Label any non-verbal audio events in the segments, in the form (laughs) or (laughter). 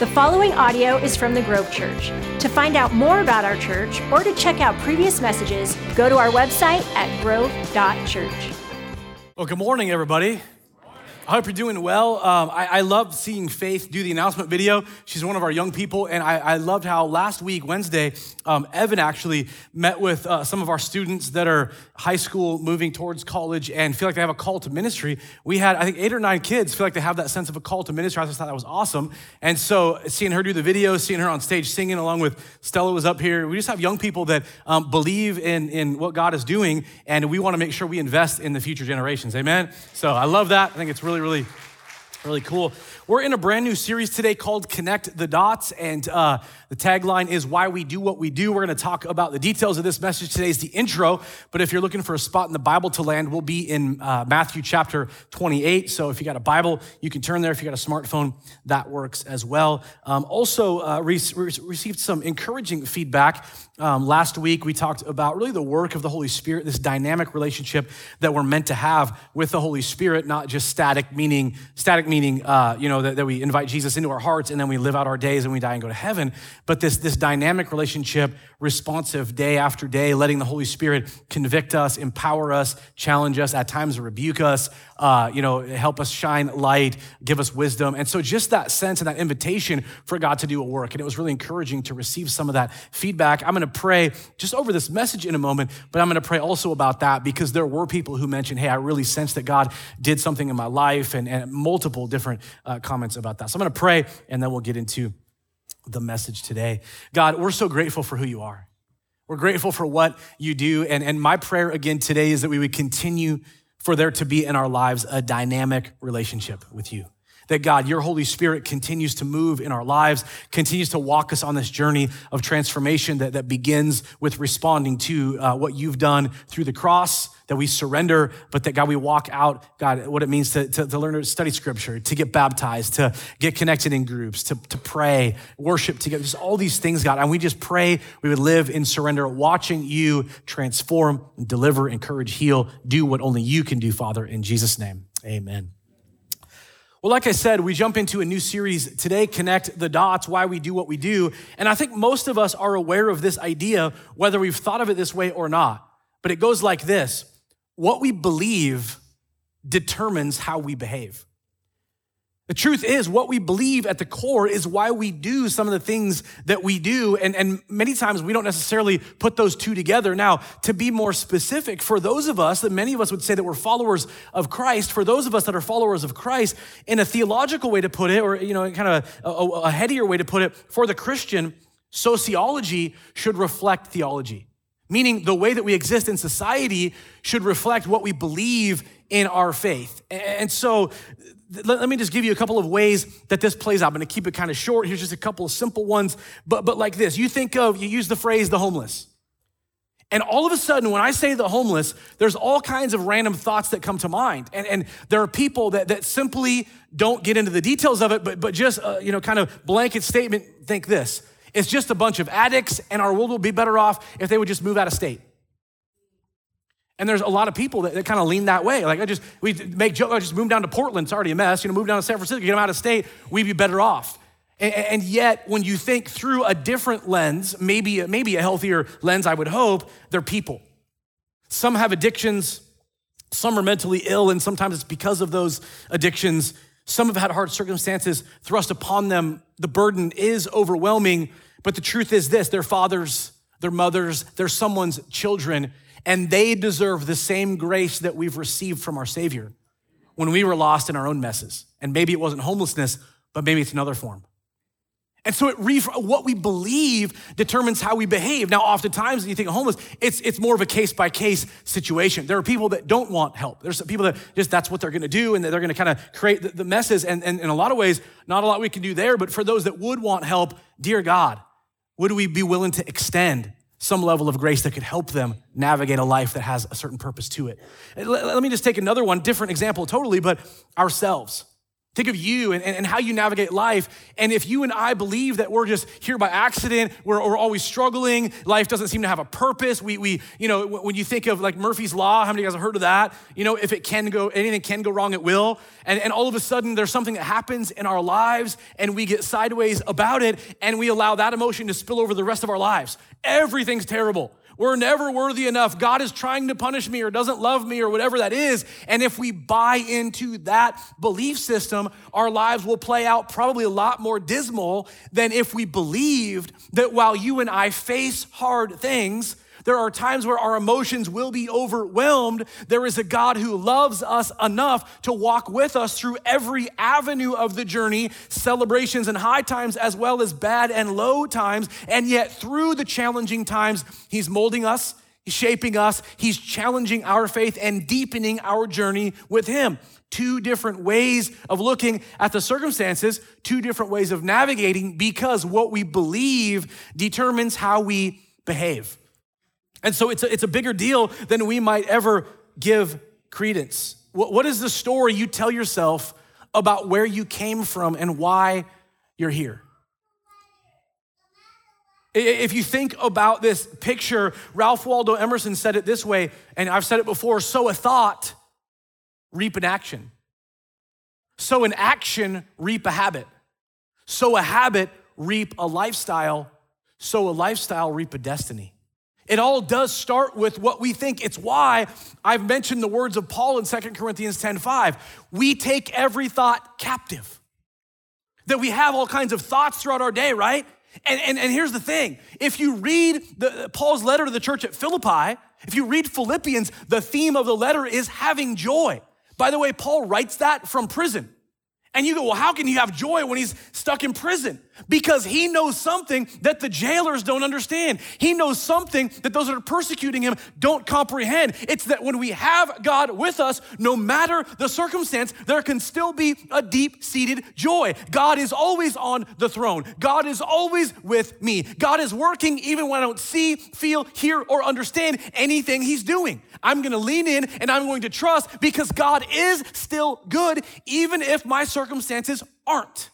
The following audio is from the Grove Church. To find out more about our church or to check out previous messages, go to our website at grove.church. Well, good morning, everybody. I hope you're doing well. Um, I, I, love seeing Faith do the announcement video. She's one of our young people, and I, I loved how last week, Wednesday, um, Evan actually met with uh, some of our students that are high school moving towards college and feel like they have a call to ministry. We had, I think, eight or nine kids feel like they have that sense of a call to ministry. I just thought that was awesome. And so seeing her do the video, seeing her on stage singing along with Stella was up here, we just have young people that um, believe in, in what God is doing, and we want to make sure we invest in the future generations. Amen? So I love that. I think it's really really, really cool. We're in a brand new series today called Connect the Dots, and uh, the tagline is Why We Do What We Do. We're going to talk about the details of this message today, is the intro. But if you're looking for a spot in the Bible to land, we'll be in uh, Matthew chapter 28. So if you got a Bible, you can turn there. If you got a smartphone, that works as well. Um, also, uh, re- received some encouraging feedback um, last week, we talked about really the work of the Holy Spirit, this dynamic relationship that we're meant to have with the Holy Spirit, not just static, meaning static meaning, uh, you know, that, that, we invite Jesus into our hearts and then we live out our days and we die and go to heaven, but this this dynamic relationship, responsive day after day, letting the Holy Spirit convict us, empower us, challenge us, at times rebuke us, uh, you know, help us shine light, give us wisdom, and so just that sense and that invitation for God to do a work, and it was really encouraging to receive some of that feedback. I'm going to pray just over this message in a moment, but I'm going to pray also about that because there were people who mentioned, hey, I really sense that God did something in my life, and, and multiple different uh, comments about that. So I'm going to pray, and then we'll get into the message today. God, we're so grateful for who you are. We're grateful for what you do. And, and my prayer again today is that we would continue for there to be in our lives a dynamic relationship with you that God, your Holy Spirit continues to move in our lives, continues to walk us on this journey of transformation that, that begins with responding to uh, what you've done through the cross, that we surrender, but that God, we walk out, God, what it means to, to, to learn to study scripture, to get baptized, to get connected in groups, to, to pray, worship together, just all these things, God. And we just pray we would live in surrender, watching you transform, deliver, encourage, heal, do what only you can do, Father, in Jesus' name. Amen. Well, like I said, we jump into a new series today, Connect the Dots, why we do what we do. And I think most of us are aware of this idea, whether we've thought of it this way or not. But it goes like this What we believe determines how we behave. The truth is, what we believe at the core is why we do some of the things that we do. And, and many times we don't necessarily put those two together. Now, to be more specific, for those of us that many of us would say that we're followers of Christ, for those of us that are followers of Christ, in a theological way to put it, or, you know, kind of a, a, a headier way to put it, for the Christian, sociology should reflect theology. Meaning the way that we exist in society should reflect what we believe in our faith. And so let, me just give you a couple of ways that this plays out. I'm going to keep it kind of short. Here's just a couple of simple ones, but, but like this. You think of, you use the phrase the homeless. And all of a sudden, when I say the homeless, there's all kinds of random thoughts that come to mind. And, and there are people that, that simply don't get into the details of it, but, but just, uh, you know, kind of blanket statement think this. It's just a bunch of addicts, and our world will be better off if they would just move out of state. And there's a lot of people that, that kind of lean that way. Like, I just, we make joke, I just move down to Portland, it's already a mess. You know, move down to San Francisco, get them out of state, we'd be better off. And, and yet, when you think through a different lens, maybe, maybe a healthier lens, I would hope, they're people. Some have addictions, some are mentally ill, and sometimes it's because of those addictions. Some have had hard circumstances thrust upon them. The burden is overwhelming, but the truth is this their fathers, their mothers, they're someone's children and they deserve the same grace that we've received from our Savior when we were lost in our own messes. And maybe it wasn't homelessness, but maybe it's another form. And so it re- what we believe determines how we behave. Now, oftentimes, when you think of homeless, it's, it's more of a case by case situation. There are people that don't want help. There's people that just that's what they're going to do, and they're going to kind of create the, the messes. And, and in a lot of ways, not a lot we can do there. But for those that would want help, dear God, would we be willing to extend some level of grace that could help them navigate a life that has a certain purpose to it. Let, me just take another one, different example totally, but ourselves. Think of you and, and, how you navigate life. And if you and I believe that we're just here by accident, we're, we're always struggling, life doesn't seem to have a purpose. We, we, you know, when you think of like Murphy's Law, how many of you guys have heard of that? You know, if it can go, anything can go wrong, it will. And, and all of a sudden there's something that happens in our lives and we get sideways about it and we allow that emotion to spill over the rest of our lives. Everything's terrible. We're never worthy enough. God is trying to punish me or doesn't love me or whatever that is. And if we buy into that belief system, our lives will play out probably a lot more dismal than if we believed that while you and I face hard things, there are times where our emotions will be overwhelmed. There is a God who loves us enough to walk with us through every avenue of the journey, celebrations and high times, as well as bad and low times. And yet, through the challenging times, He's molding us, He's shaping us, He's challenging our faith and deepening our journey with Him. Two different ways of looking at the circumstances, two different ways of navigating, because what we believe determines how we behave. And so it's a, it's a bigger deal than we might ever give credence. What, what is the story you tell yourself about where you came from and why you're here? If you think about this picture, Ralph Waldo Emerson said it this way, and I've said it before sow a thought, reap an action. Sow an action, reap a habit. Sow a habit, reap a lifestyle. Sow a lifestyle, reap a destiny. It all does start with what we think. It's why I've mentioned the words of Paul in 2 Corinthians 10:5. We take every thought captive. That we have all kinds of thoughts throughout our day, right? And, and, and here's the thing if you read the, Paul's letter to the church at Philippi, if you read Philippians, the theme of the letter is having joy. By the way, Paul writes that from prison. And you go, well, how can he have joy when he's stuck in prison? Because he knows something that the jailers don't understand. He knows something that those that are persecuting him don't comprehend. It's that when we have God with us, no matter the circumstance, there can still be a deep seated joy. God is always on the throne. God is always with me. God is working even when I don't see, feel, hear, or understand anything he's doing. I'm going to lean in and I'm going to trust because God is still good, even if my circumstances aren't.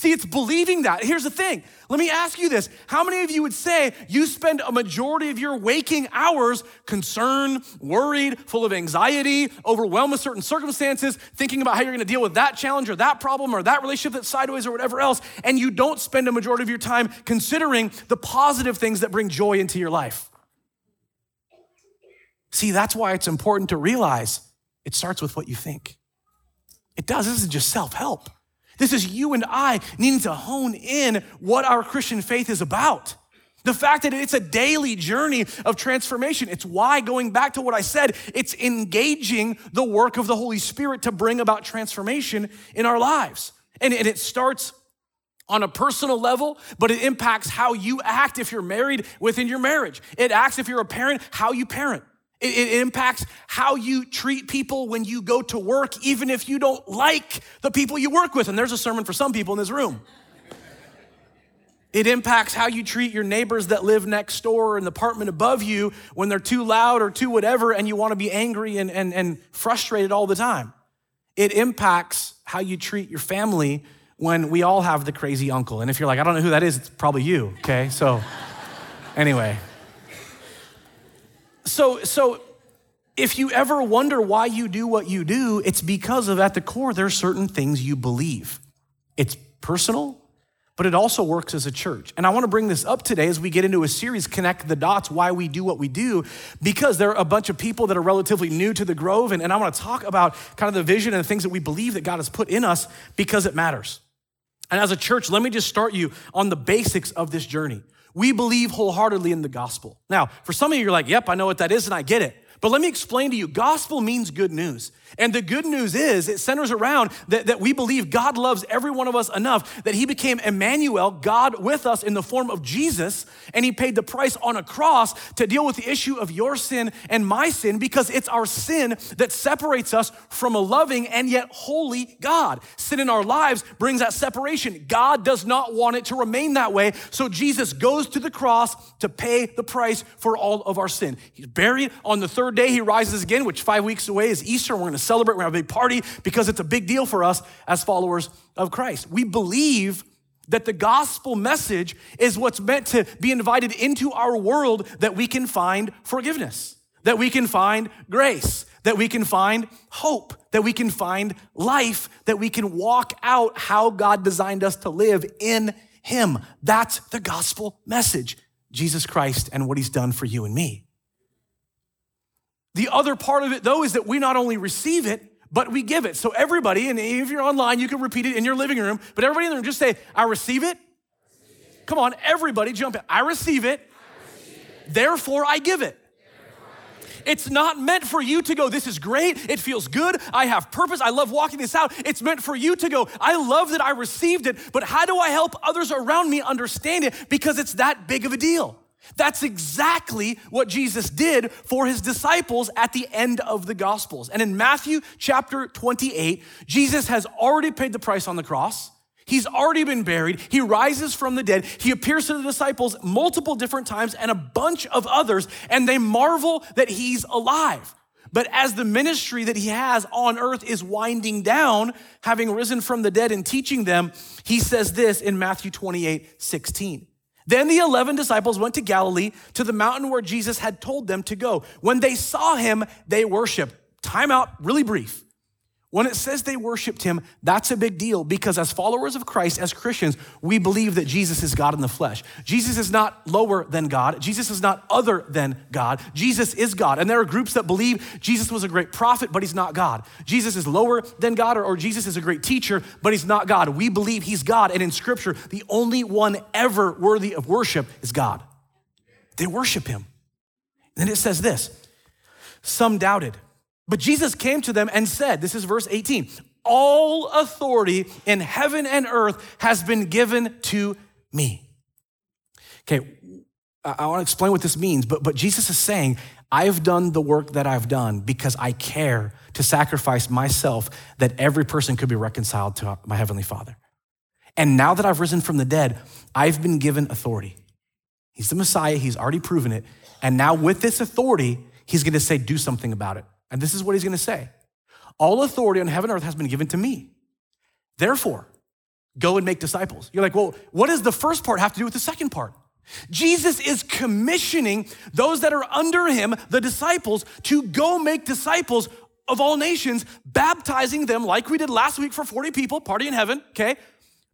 See, it's believing that. Here's the thing. Let me ask you this. How many of you would say you spend a majority of your waking hours concerned, worried, full of anxiety, overwhelmed with certain circumstances, thinking about how you're going to deal with that challenge or that problem or that relationship that's sideways or whatever else, and you don't spend a majority of your time considering the positive things that bring joy into your life? See, that's why it's important to realize it starts with what you think. It does. This isn't just self help. This is you and I needing to hone in what our Christian faith is about. The fact that it's a daily journey of transformation. It's why, going back to what I said, it's engaging the work of the Holy Spirit to bring about transformation in our lives. And, and it starts on a personal level, but it impacts how you act if you're married within your marriage. It acts if you're a parent, how you parent. It, impacts how you treat people when you go to work, even if you don't like the people you work with. And there's a sermon for some people in this room. It impacts how you treat your neighbors that live next door or in the apartment above you when they're too loud or too whatever, and you want to be angry and, and, and frustrated all the time. It impacts how you treat your family when we all have the crazy uncle. And if you're like, I don't know who that is, it's probably you, okay? So, anyway. So, so if you ever wonder why you do what you do, it's because of at the core, there are certain things you believe. It's personal, but it also works as a church. And I want to bring this up today as we get into a series, Connect the Dots, why we do what we do, because there are a bunch of people that are relatively new to the Grove. And, and I want to talk about kind of the vision and the things that we believe that God has put in us because it matters. And as a church, let me just start you on the basics of this journey. We believe wholeheartedly in the gospel. Now, for some of you, you're like, yep, I know what that is and I get it. But let me explain to you gospel means good news. And the good news is it centers around that, that we believe God loves every one of us enough that he became Emmanuel, God with us in the form of Jesus, and he paid the price on a cross to deal with the issue of your sin and my sin because it's our sin that separates us from a loving and yet holy God. Sin in our lives brings that separation. God does not want it to remain that way. So Jesus goes to the cross to pay the price for all of our sin. He's buried on the third day, he rises again, which five weeks away is Easter. We're going to celebrate, we're have a big party because it's a big deal for us as followers of Christ. We believe that the gospel message is what's meant to be invited into our world that we can find forgiveness, that we can find grace, that we can find hope, that we can find life, that we can walk out how God designed us to live in Him. That's the gospel message Jesus Christ and what He's done for you and me. The other part of it, though, is that we not only receive it, but we give it. So, everybody, and if you're online, you can repeat it in your living room, but everybody in the room just say, I receive it. Come on, everybody jump in. I receive it, I receive it. therefore I give it. It's not meant for you to go, this is great, it feels good, I have purpose, I love walking this out. It's meant for you to go, I love that I received it, but how do I help others around me understand it? Because it's that big of a deal. That's exactly what Jesus did for his disciples at the end of the Gospels. And in Matthew chapter 28, Jesus has already paid the price on the cross. He's already been buried. He rises from the dead. He appears to the disciples multiple different times and a bunch of others, and they marvel that he's alive. But as the ministry that he has on earth is winding down, having risen from the dead and teaching them, he says this in Matthew 28 16. Then the 11 disciples went to Galilee to the mountain where Jesus had told them to go. When they saw him, they worshiped. Time out, really brief. When it says they worshiped him, that's a big deal because as followers of Christ, as Christians, we believe that Jesus is God in the flesh. Jesus is not lower than God. Jesus is not other than God. Jesus is God. And there are groups that believe Jesus was a great prophet, but he's not God. Jesus is lower than God, or, or Jesus is a great teacher, but he's not God. We believe he's God. And in Scripture, the only one ever worthy of worship is God. They worship him. And then it says this some doubted. But Jesus came to them and said, This is verse 18 All authority in heaven and earth has been given to me. Okay, I want to explain what this means, but, but Jesus is saying, I've done the work that I've done because I care to sacrifice myself that every person could be reconciled to my Heavenly Father. And now that I've risen from the dead, I've been given authority. He's the Messiah, he's already proven it. And now, with this authority, he's going to say, Do something about it. And this is what he's going to say All authority on heaven and earth has been given to me. Therefore, go and make disciples. You're like, well, what does the first part have to do with the second part? Jesus is commissioning those that are under him, the disciples, to go make disciples of all nations, baptizing them like we did last week for 40 people, party in heaven, okay?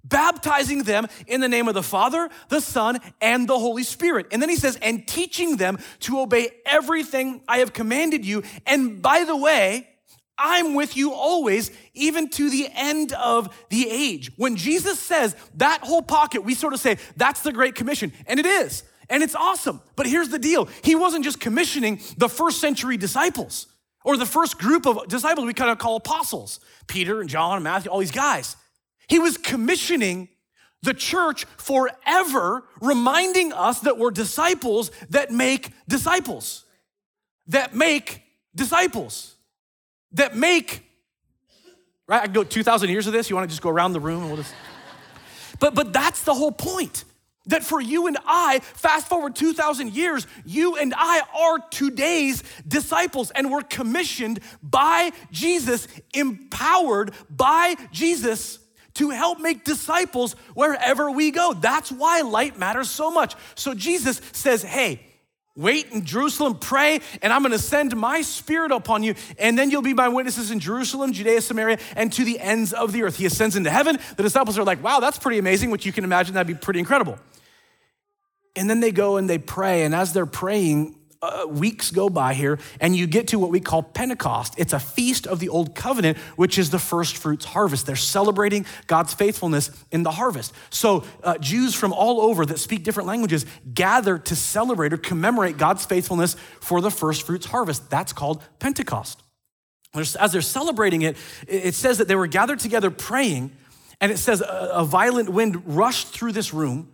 Baptizing them in the name of the Father, the Son, and the Holy Spirit. And then he says, and teaching them to obey everything I have commanded you. And by the way, I'm with you always, even to the end of the age. When Jesus says that whole pocket, we sort of say, that's the Great Commission. And it is. And it's awesome. But here's the deal He wasn't just commissioning the first century disciples or the first group of disciples we kind of call apostles Peter and John and Matthew, all these guys. He was commissioning the church forever, reminding us that we're disciples that make disciples, that make disciples, that make, right? I can go 2,000 years of this. You want to just go around the room and we'll just. But, but that's the whole point. That for you and I, fast forward 2,000 years, you and I are today's disciples, and we're commissioned by Jesus, empowered by Jesus to help make disciples wherever we go. That's why light matters so much. So Jesus says, Hey, wait in Jerusalem, pray, and I'm gonna send my spirit upon you, and then you'll be my witnesses in Jerusalem, Judea, Samaria, and to the ends of the earth. He ascends into heaven. The disciples are like, Wow, that's pretty amazing, which you can imagine that'd be pretty incredible. And then they go and they pray, and as they're praying, uh, weeks go by here, and you get to what we call Pentecost. It's a feast of the Old Covenant, which is the first fruits harvest. They're celebrating God's faithfulness in the harvest. So, uh, Jews from all over that speak different languages gather to celebrate or commemorate God's faithfulness for the first fruits harvest. That's called Pentecost. As they're celebrating it, it says that they were gathered together praying, and it says a, a violent wind rushed through this room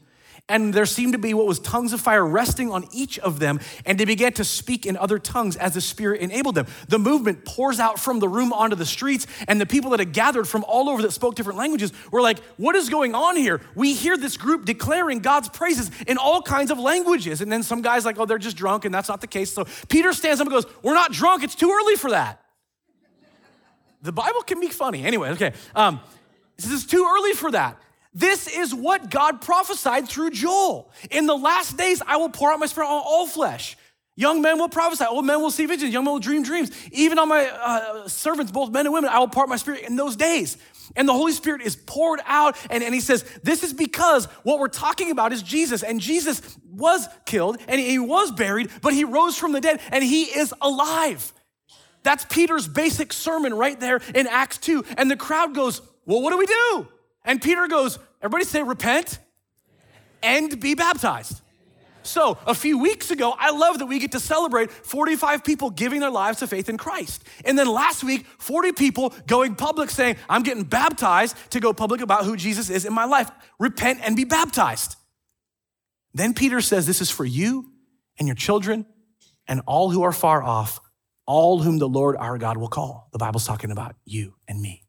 and there seemed to be what was tongues of fire resting on each of them, and they began to speak in other tongues as the Spirit enabled them. The movement pours out from the room onto the streets, and the people that had gathered from all over that spoke different languages were like, What is going on here? We hear this group declaring God's praises in all kinds of languages. And then some guys like, Oh, they're just drunk, and that's not the case. So Peter stands up and goes, We're not drunk, it's too early for that. The Bible can be funny. Anyway, okay. Um, this is too early for that. This is what God prophesied through Joel. In the last days, I will pour out my spirit on all flesh. Young men will prophesy, old men will see visions, young men will dream dreams. Even on my uh, servants, both men and women, I will pour out my spirit in those days. And the Holy Spirit is poured out. And, and he says, This is because what we're talking about is Jesus. And Jesus was killed and he was buried, but he rose from the dead and he is alive. That's Peter's basic sermon right there in Acts 2. And the crowd goes, Well, what do we do? And Peter goes, Everybody say, Repent and be baptized. So, a few weeks ago, I love that we get to celebrate 45 people giving their lives to faith in Christ. And then last week, 40 people going public saying, I'm getting baptized to go public about who Jesus is in my life. Repent and be baptized. Then Peter says, This is for you and your children and all who are far off, all whom the Lord our God will call. The Bible's talking about you and me.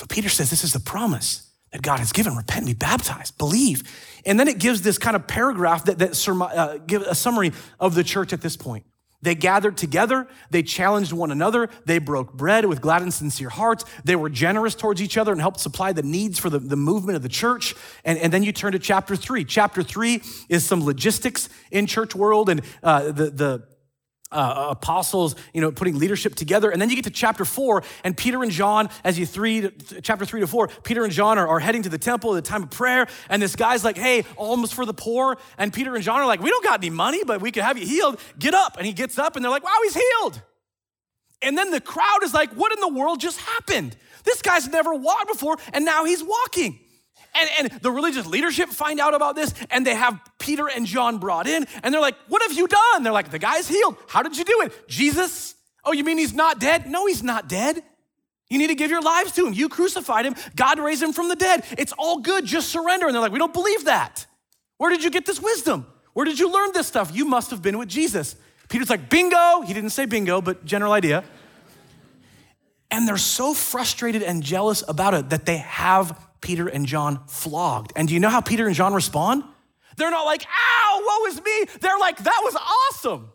So Peter says, This is the promise that God has given. Repent and be baptized, believe. And then it gives this kind of paragraph that, that uh, give a summary of the church at this point. They gathered together, they challenged one another, they broke bread with glad and sincere hearts, they were generous towards each other and helped supply the needs for the, the movement of the church. And, and then you turn to chapter three. Chapter three is some logistics in church world and uh, the, the uh, apostles, you know, putting leadership together. And then you get to chapter four, and Peter and John, as you three, chapter three to four, Peter and John are, are heading to the temple at the time of prayer. And this guy's like, hey, alms for the poor. And Peter and John are like, we don't got any money, but we can have you healed. Get up. And he gets up, and they're like, wow, he's healed. And then the crowd is like, what in the world just happened? This guy's never walked before, and now he's walking. And, and the religious leadership find out about this and they have Peter and John brought in and they're like, What have you done? They're like, The guy's healed. How did you do it? Jesus? Oh, you mean he's not dead? No, he's not dead. You need to give your lives to him. You crucified him. God raised him from the dead. It's all good. Just surrender. And they're like, We don't believe that. Where did you get this wisdom? Where did you learn this stuff? You must have been with Jesus. Peter's like, Bingo. He didn't say bingo, but general idea. And they're so frustrated and jealous about it that they have Peter and John flogged. And do you know how Peter and John respond? They're not like, ow, woe is me. They're like, that was awesome.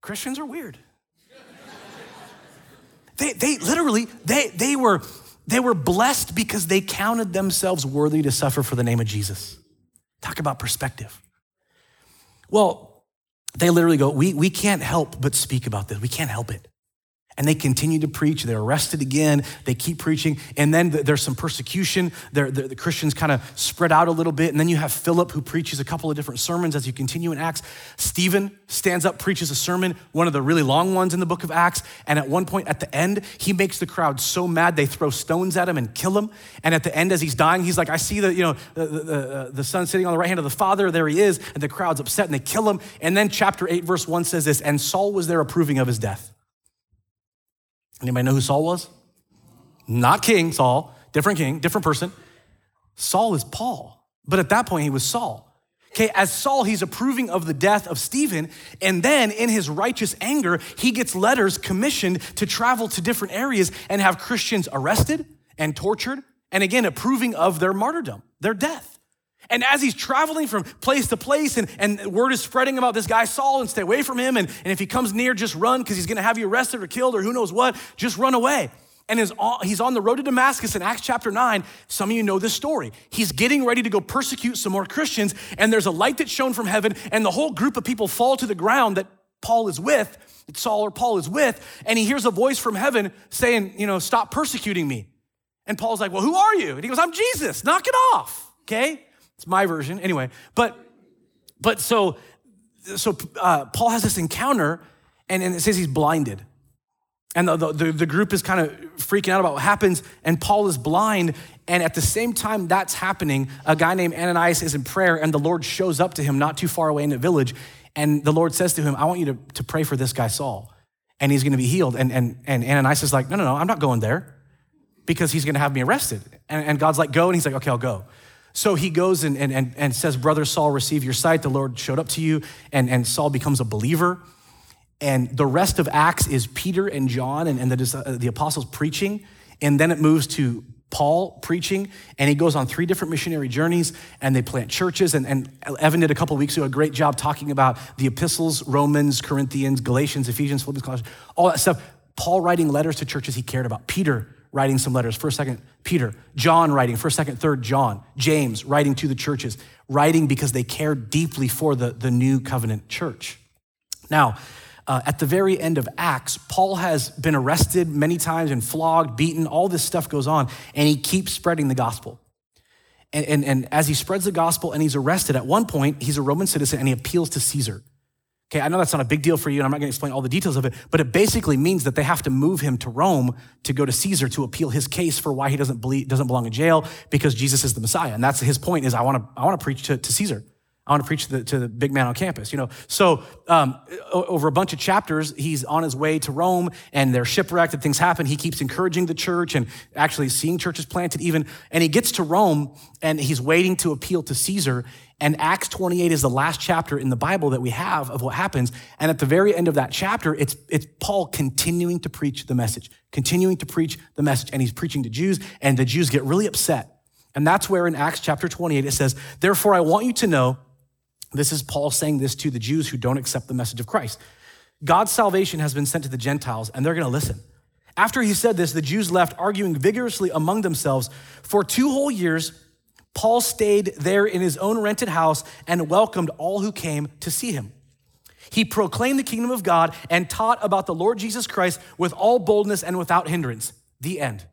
Christians are weird. (laughs) they, they literally, they, they, were, they were blessed because they counted themselves worthy to suffer for the name of Jesus. Talk about perspective. Well, they literally go, we, we can't help but speak about this. We can't help it. And they continue to preach. They're arrested again. They keep preaching. And then there's some persecution. They're, they're, the Christians kind of spread out a little bit. And then you have Philip, who preaches a couple of different sermons as you continue in Acts. Stephen stands up, preaches a sermon, one of the really long ones in the book of Acts. And at one point at the end, he makes the crowd so mad they throw stones at him and kill him. And at the end, as he's dying, he's like, I see the, you know, the, the, uh, the son sitting on the right hand of the Father. There he is. And the crowd's upset and they kill him. And then chapter 8, verse 1 says this And Saul was there approving of his death. Anybody know who Saul was? Not King Saul, different king, different person. Saul is Paul, but at that point he was Saul. Okay, as Saul, he's approving of the death of Stephen, and then in his righteous anger, he gets letters commissioned to travel to different areas and have Christians arrested and tortured, and again, approving of their martyrdom, their death. And as he's traveling from place to place, and, and word is spreading about this guy Saul, and stay away from him. And, and if he comes near, just run because he's going to have you arrested or killed or who knows what. Just run away. And he's on the road to Damascus in Acts chapter 9. Some of you know this story. He's getting ready to go persecute some more Christians, and there's a light that's shown from heaven, and the whole group of people fall to the ground that Paul is with, that Saul or Paul is with, and he hears a voice from heaven saying, You know, stop persecuting me. And Paul's like, Well, who are you? And he goes, I'm Jesus. Knock it off. Okay? It's my version anyway. But but so so uh, Paul has this encounter, and, and it says he's blinded. And the, the, the, group is kind of freaking out about what happens, and Paul is blind. And at the same time that's happening, a guy named Ananias is in prayer, and the Lord shows up to him not too far away in the village. And the Lord says to him, I want you to, to pray for this guy, Saul, and he's gonna be healed. And, and, and Ananias is like, No, no, no, I'm not going there because he's gonna have me arrested. And, and God's like, Go. And he's like, Okay, I'll go. So he goes and, and, and says, Brother Saul, receive your sight. The Lord showed up to you, and, and Saul becomes a believer. And the rest of Acts is Peter and John and, and the, uh, the apostles preaching. And then it moves to Paul preaching, and he goes on three different missionary journeys, and they plant churches. And, and Evan did a couple weeks ago a great job talking about the epistles Romans, Corinthians, Galatians, Ephesians, Philippians, Colossians, all that stuff. Paul writing letters to churches he cared about, Peter writing some letters, first, second Peter, John writing, first, second, third John, James writing to the churches, writing because they cared deeply for the, the new covenant church. Now, uh, at the very end of Acts, Paul has been arrested many times and flogged, beaten, all this stuff goes on, and he keeps spreading the gospel. And, and, and as he spreads the gospel and he's arrested, at one point, he's a Roman citizen and he appeals to Caesar. Okay, I know that's not a big deal for you, and I'm not gonna explain all the details of it, but it basically means that they have to move him to Rome to go to Caesar to appeal his case for why he doesn't, believe, doesn't belong in jail because Jesus is the Messiah. And that's his point is I wanna, I wanna preach to, to Caesar. I want to preach to the, to the big man on campus, you know. So um, over a bunch of chapters, he's on his way to Rome, and they're shipwrecked, and things happen. He keeps encouraging the church and actually seeing churches planted, even. And he gets to Rome, and he's waiting to appeal to Caesar. And Acts 28 is the last chapter in the Bible that we have of what happens. And at the very end of that chapter, it's it's Paul continuing to preach the message, continuing to preach the message, and he's preaching to Jews, and the Jews get really upset. And that's where in Acts chapter 28 it says, "Therefore I want you to know." This is Paul saying this to the Jews who don't accept the message of Christ. God's salvation has been sent to the Gentiles, and they're going to listen. After he said this, the Jews left, arguing vigorously among themselves. For two whole years, Paul stayed there in his own rented house and welcomed all who came to see him. He proclaimed the kingdom of God and taught about the Lord Jesus Christ with all boldness and without hindrance. The end.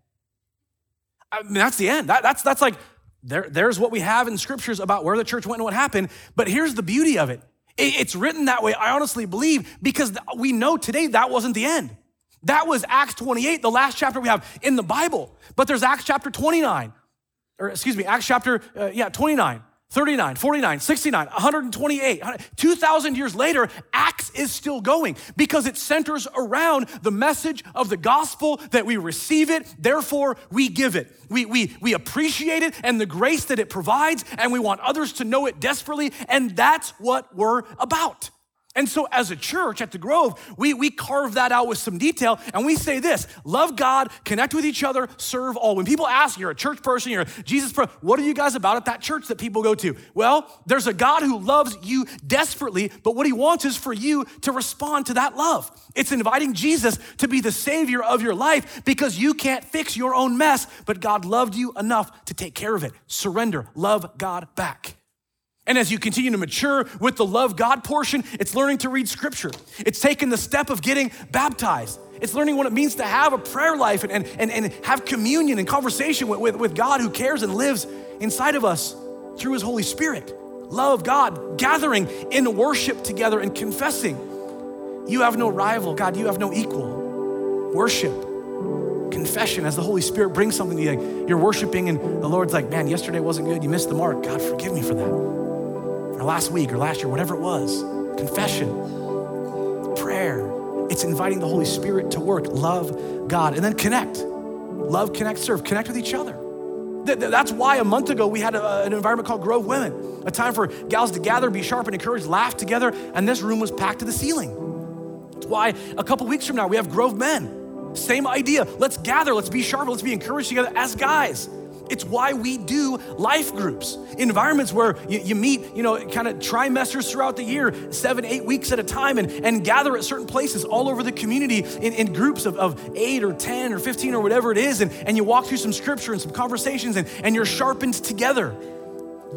I mean, that's the end. That, that's, that's like there, there's what we have in scriptures about where the church went and what happened. But here's the beauty of it it's written that way, I honestly believe, because we know today that wasn't the end. That was Acts 28, the last chapter we have in the Bible. But there's Acts chapter 29, or excuse me, Acts chapter, uh, yeah, 29. 39, 49, 69, 128, 2,000 years later, Acts is still going because it centers around the message of the gospel that we receive it, therefore we give it. We, we, we appreciate it and the grace that it provides, and we want others to know it desperately, and that's what we're about. And so, as a church at the Grove, we, we carve that out with some detail and we say this love God, connect with each other, serve all. When people ask, you're a church person, you're a Jesus person, what are you guys about at that church that people go to? Well, there's a God who loves you desperately, but what he wants is for you to respond to that love. It's inviting Jesus to be the savior of your life because you can't fix your own mess, but God loved you enough to take care of it. Surrender, love God back. And as you continue to mature with the love God portion, it's learning to read scripture. It's taking the step of getting baptized. It's learning what it means to have a prayer life and, and, and, have communion and conversation with, with, with God who cares and lives inside of us through his Holy Spirit. Love God, gathering in worship together and confessing. You have no rival, God, you have no equal. Worship, confession as the Holy Spirit brings something to you. You're worshiping, and the Lord's like, man, yesterday wasn't good. You missed the mark. God, forgive me for that or last week or last year, whatever it was. Confession, prayer. It's inviting the Holy Spirit to work. Love God. And then connect. Love, connect, serve. Connect with each other. That's why a month ago we had an environment called Grove Women, a time for gals to gather, be sharp and encouraged, laugh together, and this room was packed to the ceiling. That's why a couple weeks from now we have Grove Men. Same idea. Let's gather, let's be sharp, let's be encouraged together as guys. It's why we do life groups, environments where you, you meet, you know, kind of trimesters throughout the year, seven, eight weeks at a time, and, and gather at certain places all over the community in, in groups of, of eight or 10 or 15 or whatever it is. And, and you walk through some scripture and some conversations, and, and you're sharpened together.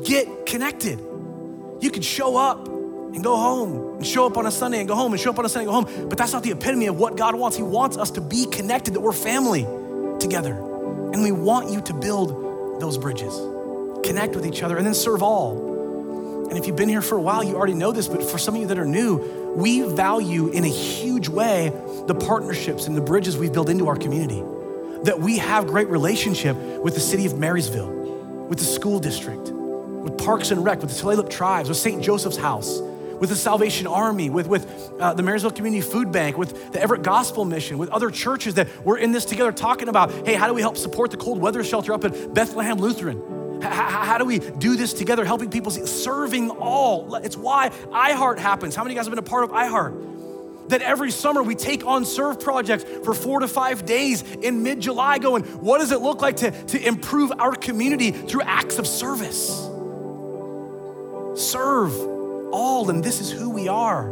Get connected. You can show up and go home and show up on a Sunday and go home and show up on a Sunday and go home. But that's not the epitome of what God wants. He wants us to be connected, that we're family together. And we want you to build those bridges, connect with each other, and then serve all. And if you've been here for a while, you already know this, but for some of you that are new, we value in a huge way the partnerships and the bridges we've built into our community. That we have great relationship with the city of Marysville, with the school district, with Parks and Rec, with the Tulalip tribes, with St. Joseph's House, with the Salvation Army, with, with uh, the Marysville Community Food Bank, with the Everett Gospel Mission, with other churches that we're in this together talking about hey, how do we help support the cold weather shelter up at Bethlehem Lutheran? How, do we do this together, helping people, see, serving all? It's why iHeart happens. How many of you guys have been a part of iHeart? That every summer we take on serve projects for four to five days in mid July, going, what does it look like to, to improve our community through acts of service? Serve all, and this is who we are.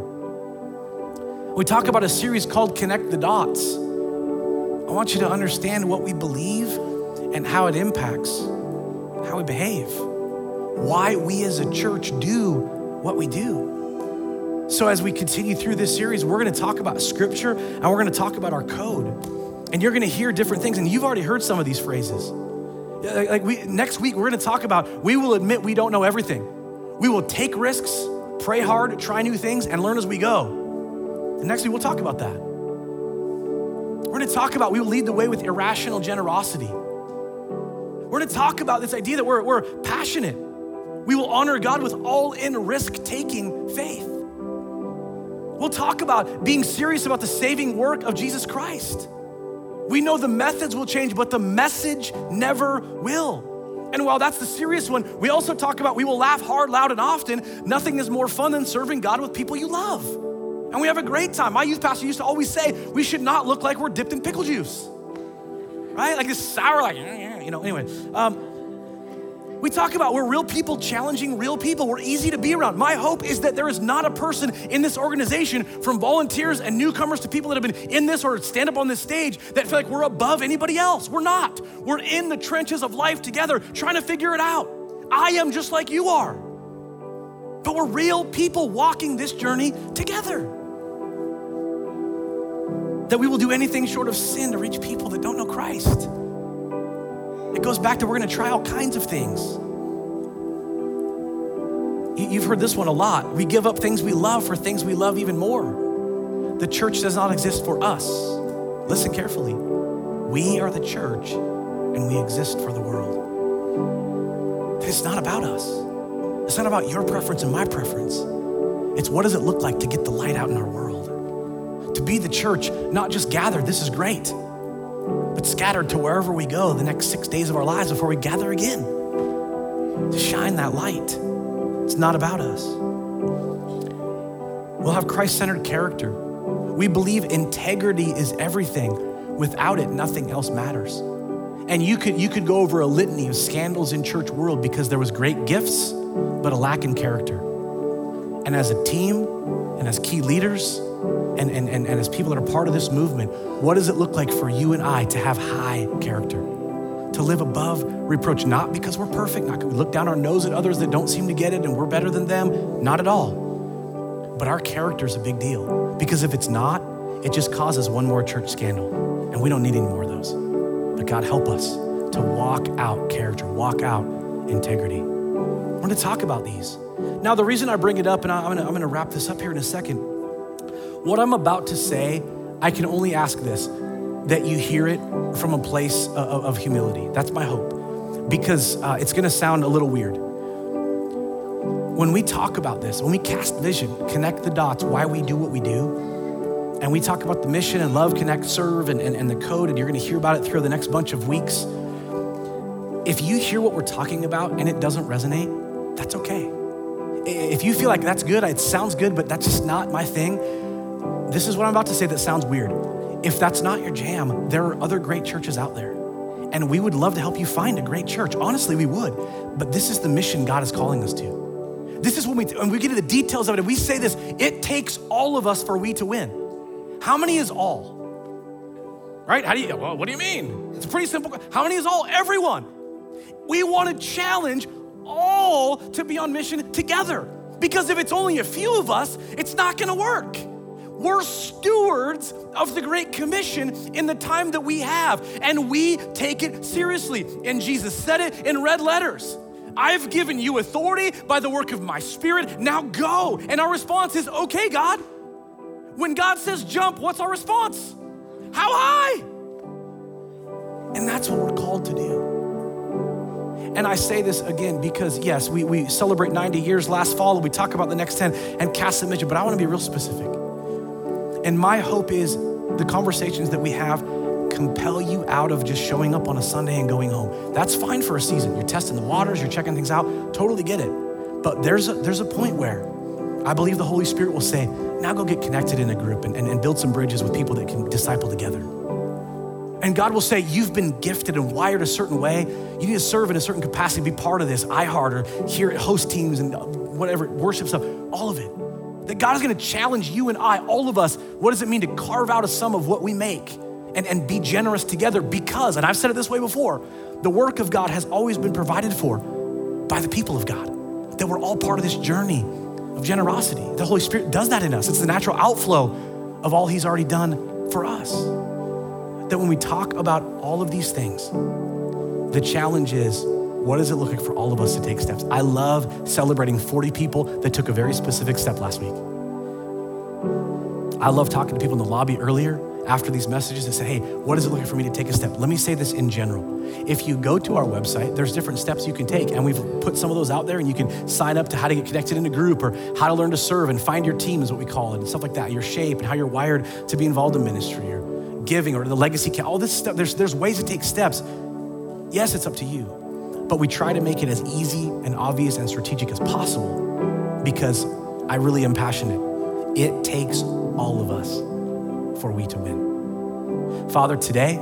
We talk about a series called Connect the Dots. I want you to understand what we believe and how it impacts how we behave, why we as a church do what we do. So, as we continue through this series, we're gonna talk about scripture and we're gonna talk about our code. And you're gonna hear different things, and you've already heard some of these phrases. Like we, next week, we're gonna talk about we will admit we don't know everything. We will take risks, pray hard, try new things, and learn as we go. And next week, we'll talk about that. We're gonna talk about we will lead the way with irrational generosity. We're gonna talk about this idea that we're, we're passionate. We will honor God with all in risk taking faith. We'll talk about being serious about the saving work of Jesus Christ. We know the methods will change, but the message never will. And while that's the serious one, we also talk about we will laugh hard, loud, and often. Nothing is more fun than serving God with people you love. And we have a great time. My youth pastor used to always say, we should not look like we're dipped in pickle juice. Right? Like this sour, like, you know, anyway. Um, we talk about we're real people challenging real people. We're easy to be around. My hope is that there is not a person in this organization, from volunteers and newcomers to people that have been in this or stand up on this stage, that feel like we're above anybody else. We're not. We're in the trenches of life together, trying to figure it out. I am just like you are. But we're real people walking this journey together. That we will do anything short of sin to reach people that don't know Christ. It goes back to we're going to try all kinds of things. You've heard this one a lot. We give up things we love for things we love even more. The church does not exist for us. Listen carefully. We are the church and we exist for the world. It's not about us. It's not about your preference and my preference. It's what does it look like to get the light out in our world? To be the church, not just gathered, this is great but scattered to wherever we go the next six days of our lives before we gather again to shine that light. It's not about us. We'll have Christ centered character. We believe integrity is everything. Without it, nothing else matters. And you could, you could go over a litany of scandals in church world because there was great gifts, but a lack in character. And as a team and as key leaders, and, and, and, and as people that are part of this movement, what does it look like for you and I to have high character? To live above reproach, not because we're perfect, not because we look down our nose at others that don't seem to get it and we're better than them, not at all. But our character is a big deal because if it's not, it just causes one more church scandal. And we don't need any more of those. But God, help us to walk out character, walk out integrity. We're gonna talk about these. Now, the reason I bring it up, and I'm gonna, I'm gonna wrap this up here in a second what I'm about to say, I can only ask this that you hear it from a place of, of humility. That's my hope. Because uh, it's gonna sound a little weird. When we talk about this, when we cast vision, connect the dots, why we do what we do, and we talk about the mission and love, connect, serve, and, and, and the code, and you're gonna hear about it through the next bunch of weeks. If you hear what we're talking about and it doesn't resonate, that's okay. If you feel like that's good, it sounds good, but that's just not my thing, this is what I'm about to say that sounds weird. If that's not your jam, there are other great churches out there. And we would love to help you find a great church. Honestly, we would. But this is the mission God is calling us to. This is when we, when we get into the details of it, and we say this it takes all of us for we to win. How many is all? Right? How do you, well, what do you mean? It's pretty simple. How many is all? Everyone. We want to challenge all to be on mission together. Because if it's only a few of us, it's not going to work. We're stewards of the Great Commission in the time that we have, and we take it seriously. And Jesus said it in red letters. I've given you authority by the work of my spirit. Now go. And our response is, okay, God. When God says jump, what's our response? How high? And that's what we're called to do. And I say this again because, yes, we, we celebrate 90 years last fall, and we talk about the next 10 and cast a mission, but I want to be real specific. And my hope is the conversations that we have compel you out of just showing up on a Sunday and going home. That's fine for a season. You're testing the waters, you're checking things out, totally get it. But there's a, there's a point where I believe the Holy Spirit will say, now go get connected in a group and, and, and build some bridges with people that can disciple together. And God will say, You've been gifted and wired a certain way. You need to serve in a certain capacity, be part of this, iHeart, or here at host teams and whatever, worship stuff, all of it. That God is gonna challenge you and I, all of us, what does it mean to carve out a sum of what we make and, and be generous together because, and I've said it this way before, the work of God has always been provided for by the people of God. That we're all part of this journey of generosity. The Holy Spirit does that in us. It's the natural outflow of all He's already done for us. That when we talk about all of these things, the challenge is what does it look like for all of us to take steps? I love celebrating 40 people that took a very specific step last week. I love talking to people in the lobby earlier after these messages and say, hey, what is it looking for me to take a step? Let me say this in general. If you go to our website, there's different steps you can take, and we've put some of those out there, and you can sign up to how to get connected in a group or how to learn to serve and find your team, is what we call it, and stuff like that, your shape and how you're wired to be involved in ministry or giving or the legacy, all this stuff. There's, there's ways to take steps. Yes, it's up to you, but we try to make it as easy and obvious and strategic as possible because I really am passionate. It takes all of us for we to win. Father, today,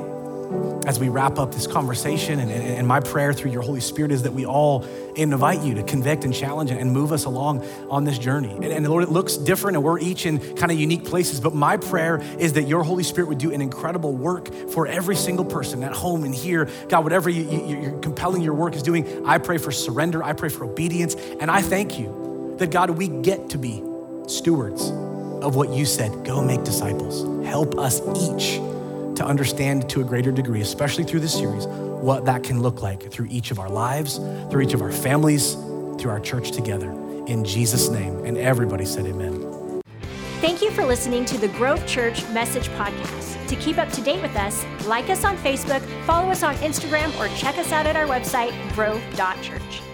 as we wrap up this conversation, and, and, my prayer through your Holy Spirit is that we all invite you to convict and challenge and move us along on this journey. And, and Lord, it looks different, and we're each in kind of unique places, but my prayer is that your Holy Spirit would do an incredible work for every single person at home and here. God, whatever you, you, you're compelling your work is doing, I pray for surrender, I pray for obedience, and I thank you that, God, we get to be stewards of what you said go make disciples. Help us each to understand to a greater degree, especially through this series, what that can look like through each of our lives, through each of our families, through our church together. In Jesus' name. And everybody said, Amen. Thank you for listening to the Grove Church Message Podcast. To keep up to date with us, like us on Facebook, follow us on Instagram, or check us out at our website, grove.church.